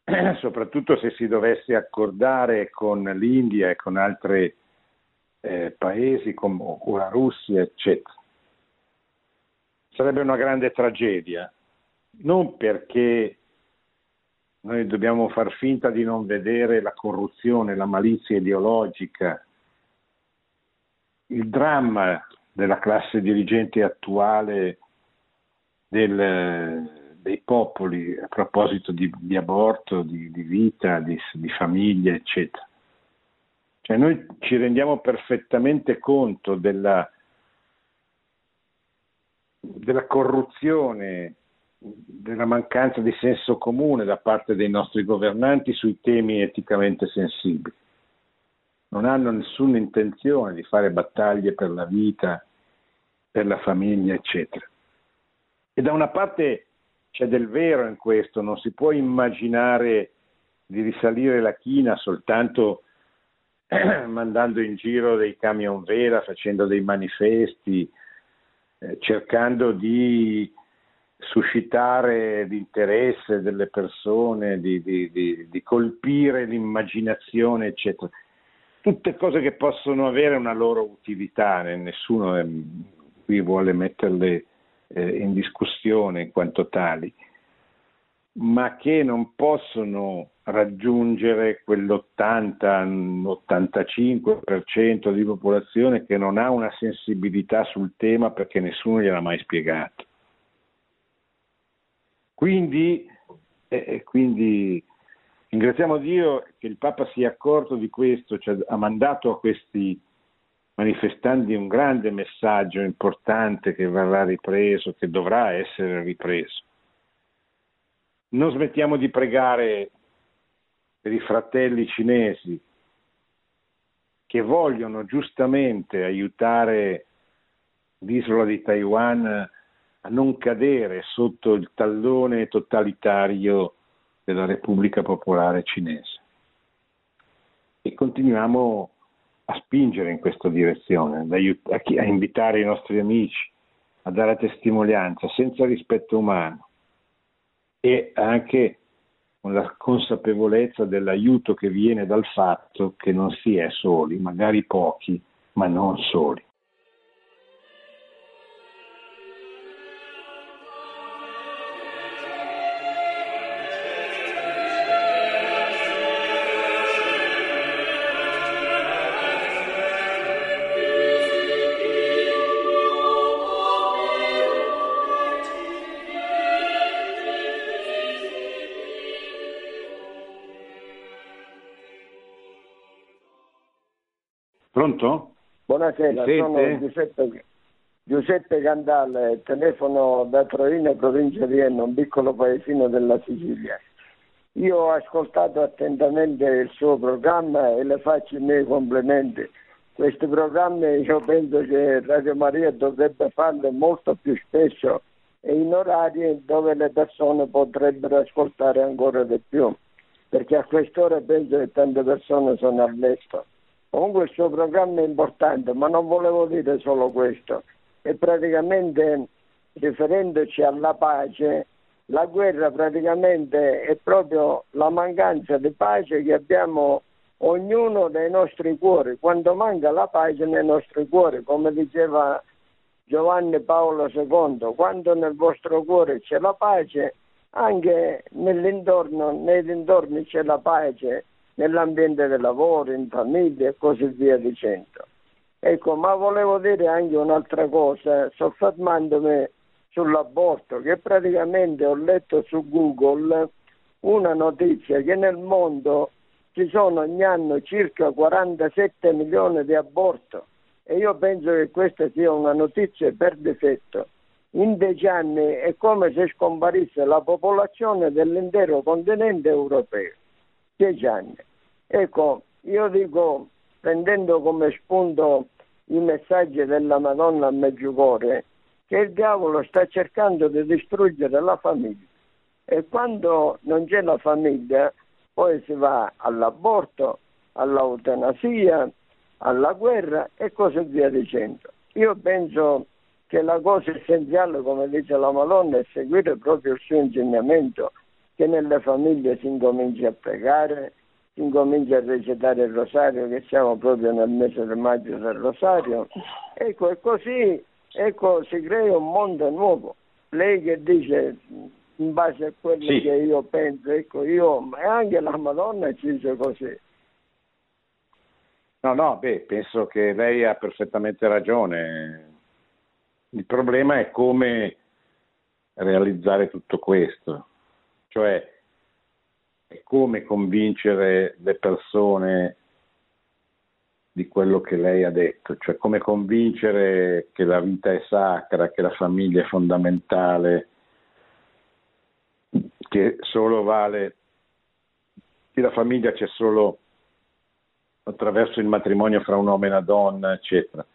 soprattutto se si dovesse accordare con l'India e con altri eh, paesi come la Russia, eccetera. Sarebbe una grande tragedia, non perché noi dobbiamo far finta di non vedere la corruzione, la malizia ideologica, il dramma della classe dirigente attuale del, dei popoli a proposito di, di aborto, di, di vita, di, di, famiglia, eccetera. Cioè noi ci rendiamo perfettamente conto della, della corruzione, della mancanza di senso comune da parte dei nostri governanti sui temi eticamente sensibili non hanno nessuna intenzione di fare battaglie per la vita, per la famiglia, eccetera. E da una parte c'è del vero in questo, non si può immaginare di risalire la china soltanto mandando in giro dei camion vela, facendo dei manifesti, eh, cercando di suscitare l'interesse delle persone, di, di, di, di colpire l'immaginazione, eccetera tutte cose che possono avere una loro utilità, nessuno ehm, qui vuole metterle eh, in discussione in quanto tali, ma che non possono raggiungere quell'80-85% di popolazione che non ha una sensibilità sul tema perché nessuno gliel'ha mai spiegato. Quindi, eh, quindi Ringraziamo Dio che il Papa sia accorto di questo, cioè ha mandato a questi manifestanti un grande messaggio importante che verrà ripreso, che dovrà essere ripreso. Non smettiamo di pregare per i fratelli cinesi che vogliono giustamente aiutare l'isola di Taiwan a non cadere sotto il tallone totalitario della Repubblica Popolare Cinese. E continuiamo a spingere in questa direzione, a invitare i nostri amici a dare testimonianza senza rispetto umano e anche con la consapevolezza dell'aiuto che viene dal fatto che non si è soli, magari pochi, ma non soli. Pronto? Buonasera, sono Giuseppe, Giuseppe Gandale, telefono da Troina, provincia di Enna, un piccolo paesino della Sicilia. Io ho ascoltato attentamente il suo programma e le faccio i miei complimenti. Questi programmi io penso che Radio Maria dovrebbe farli molto più spesso e in orari dove le persone potrebbero ascoltare ancora di più, perché a quest'ora penso che tante persone sono all'estero. Comunque suo programma è importante, ma non volevo dire solo questo. E praticamente riferendoci alla pace, la guerra praticamente è proprio la mancanza di pace che abbiamo ognuno nei nostri cuori, quando manca la pace nei nostri cuori, come diceva Giovanni Paolo II, quando nel vostro cuore c'è la pace, anche nei dintorni c'è la pace, nell'ambiente del lavoro, in famiglia e così via dicendo. Ecco, ma volevo dire anche un'altra cosa, soffermandomi sull'aborto, che praticamente ho letto su Google una notizia che nel mondo ci sono ogni anno circa 47 milioni di aborti e io penso che questa sia una notizia per difetto. In dieci anni è come se scomparisse la popolazione dell'intero continente europeo. Dieci anni. Ecco, io dico, prendendo come spunto i messaggi della Madonna a Meggiugorie, che il diavolo sta cercando di distruggere la famiglia. E quando non c'è la famiglia, poi si va all'aborto, all'eutanasia, alla guerra e così via dicendo. Io penso che la cosa essenziale, come dice la Madonna, è seguire proprio il suo insegnamento, che nelle famiglie si incomincia a pregare, si incomincia a recitare il rosario, che siamo proprio nel mese di maggio del rosario. Ecco, e così ecco, si crea un mondo nuovo. Lei che dice in base a quello sì. che io penso, ecco, io, e anche la Madonna ci dice così. No, no, beh, penso che lei ha perfettamente ragione. Il problema è come realizzare tutto questo, cioè è come convincere le persone di quello che lei ha detto, cioè come convincere che la vita è sacra, che la famiglia è fondamentale, che solo vale, che la famiglia c'è solo attraverso il matrimonio fra un uomo e una donna, eccetera.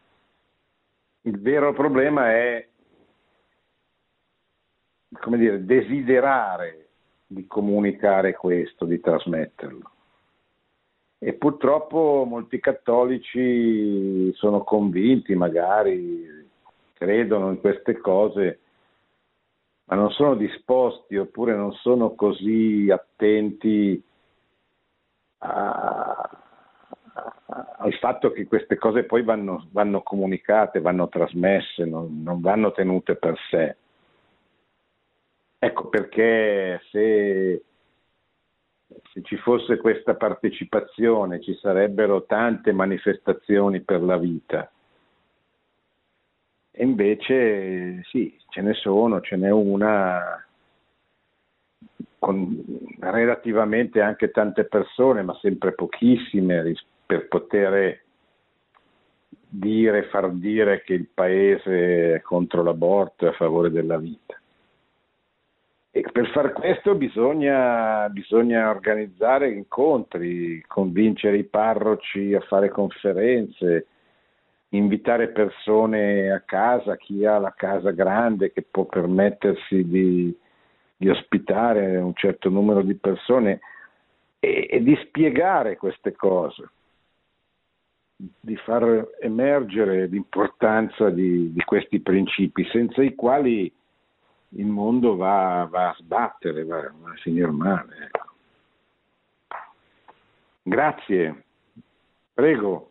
Il vero problema è, come dire, desiderare di comunicare questo, di trasmetterlo. E purtroppo molti cattolici sono convinti, magari credono in queste cose, ma non sono disposti oppure non sono così attenti a, al fatto che queste cose poi vanno, vanno comunicate, vanno trasmesse, non, non, vanno tenute per sé. Ecco perché se, se ci fosse questa partecipazione ci sarebbero tante manifestazioni per la vita. E invece sì, ce ne sono, ce n'è una con relativamente anche tante persone, ma sempre pochissime per poter dire, far dire che il paese è contro l'aborto e a favore della vita. E per far questo bisogna, bisogna organizzare incontri, convincere i parroci a fare conferenze, invitare persone a casa, chi ha la casa grande che può permettersi di, di ospitare un certo numero di persone e, e di spiegare queste cose di far emergere l'importanza di, di, questi principi, senza i quali il mondo va, va a sbattere, va, va, a finire male. Ecco. Grazie. Prego,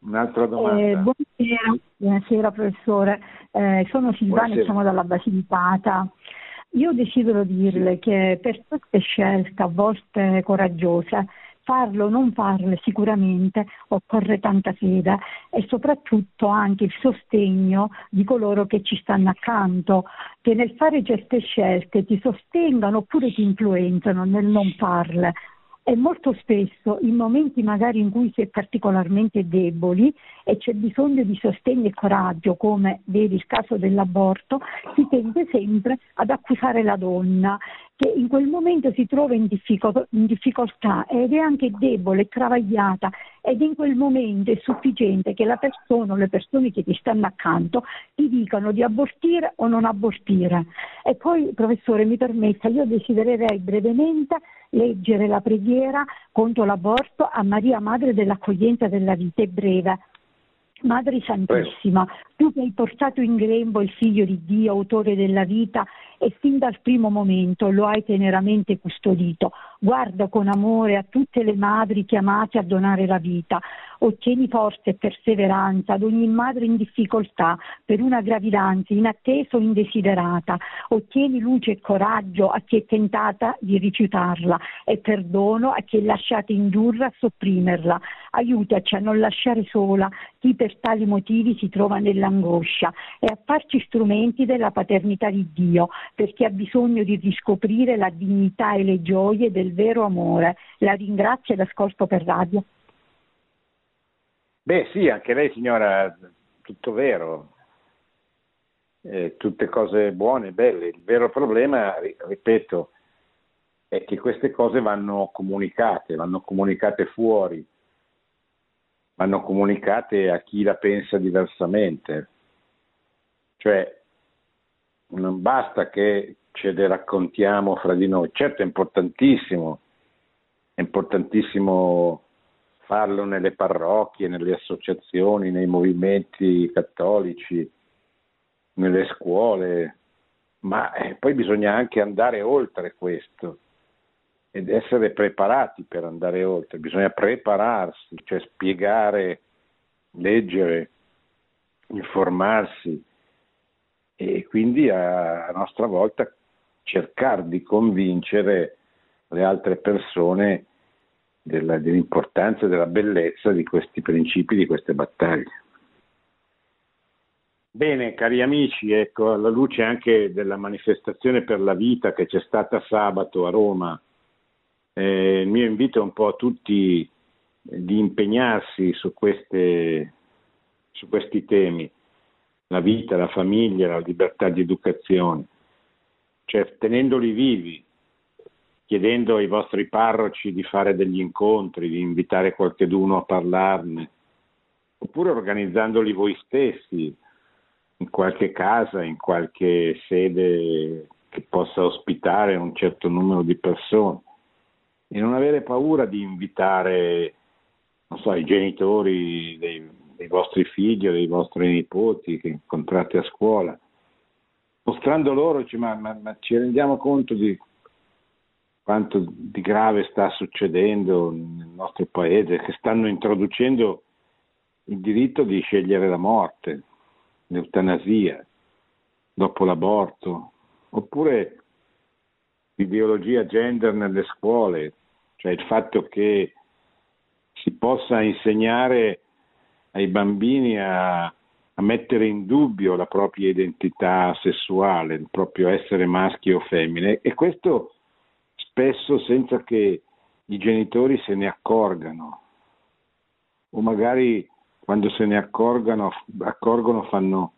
un'altra domanda. Eh, buonasera. buonasera, professore. Eh, sono Silvana e sono dalla Basilicata. Io desidero dirle che per queste scelte a volte coraggiose farlo o non farlo sicuramente occorre tanta fede e soprattutto anche il sostegno di coloro che ci stanno accanto, che nel fare certe scelte ti sostengano oppure ti influenzano nel non farle e molto spesso in momenti magari in cui si è particolarmente deboli e c'è bisogno di sostegno e coraggio, come vedi il caso dell'aborto, si tende sempre ad accusare la donna che in quel momento si trova in, difficoltà ed è anche debole, travagliata ed in quel momento è sufficiente che la persona o le persone che ti stanno accanto ti dicano di abortire o non abortire. E poi, professore, mi permetta, io desidererei brevemente leggere la preghiera contro l'aborto a Maria Madre dell'accoglienza della vita, è breve. Madre Santissima, tu che hai portato in grembo il figlio di Dio, autore della vita, e fin dal primo momento lo hai teneramente custodito. Guarda con amore a tutte le madri chiamate a donare la vita. Ottieni forza e perseveranza ad ogni madre in difficoltà per una gravidanza inattesa o indesiderata. Ottieni luce e coraggio a chi è tentata di rifiutarla e perdono a chi è lasciata indurre a sopprimerla. Aiutaci a non lasciare sola chi per tali motivi si trova nell'angoscia e a farci strumenti della paternità di Dio per chi ha bisogno di riscoprire la dignità e le gioie del vero amore. La ringrazio e l'ascolto per radio. Beh sì, anche lei signora, tutto vero, eh, tutte cose buone, belle. Il vero problema, ripeto, è che queste cose vanno comunicate, vanno comunicate fuori, vanno comunicate a chi la pensa diversamente. Cioè, non basta che ce le raccontiamo fra di noi, certo è importantissimo, è importantissimo farlo nelle parrocchie, nelle associazioni, nei movimenti cattolici, nelle scuole, ma eh, poi bisogna anche andare oltre questo ed essere preparati per andare oltre, bisogna prepararsi, cioè spiegare, leggere, informarsi, e quindi a, nostra volta cercare di convincere le altre persone della, dell'importanza e della bellezza di questi principi, di queste battaglie. Bene, cari amici, ecco, alla luce anche della manifestazione per la vita che c'è stata sabato a Roma, eh, il mio invito è un po' a tutti di impegnarsi su, queste, su questi temi la vita, la famiglia, la libertà di educazione, cioè tenendoli vivi, chiedendo ai vostri parroci di fare degli incontri, di invitare qualcuno a parlarne, oppure organizzandoli voi stessi in qualche casa, in qualche sede che possa ospitare un certo numero di persone. E non avere paura di invitare so, i genitori dei, dei vostri figli o dei vostri nipoti che incontrate a scuola, mostrando loro, ma, ma, ma ci rendiamo conto di quanto di grave sta succedendo nel nostro paese, che stanno introducendo il diritto di scegliere la morte, l'eutanasia, dopo l'aborto, oppure l'ideologia gender nelle scuole, cioè il fatto che si possa insegnare ai bambini a, a mettere in dubbio la propria identità sessuale, il proprio essere maschio o femmine. E questo spesso senza che i genitori se ne accorgano. O magari quando se ne accorgano, accorgono fanno,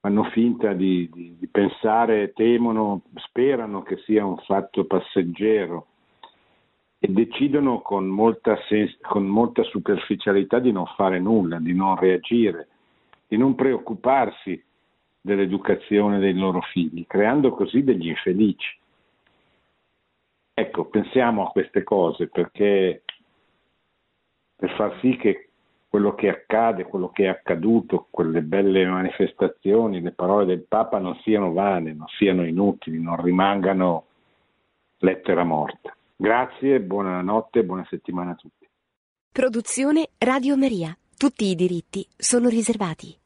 fanno finta di, di, di pensare, temono, sperano che sia un fatto passeggero e decidono con molta, sens- con molta superficialità di non fare nulla, di non reagire, di non preoccuparsi dell'educazione dei loro figli, creando così degli infelici. Ecco, pensiamo a queste cose perché per far sì che quello che accade, quello che è accaduto, quelle belle manifestazioni, le parole del Papa non siano vane, non siano inutili, non rimangano lettera morta. Grazie, buonanotte e buona settimana a tutti. Produzione Radio Maria. Tutti i diritti sono riservati.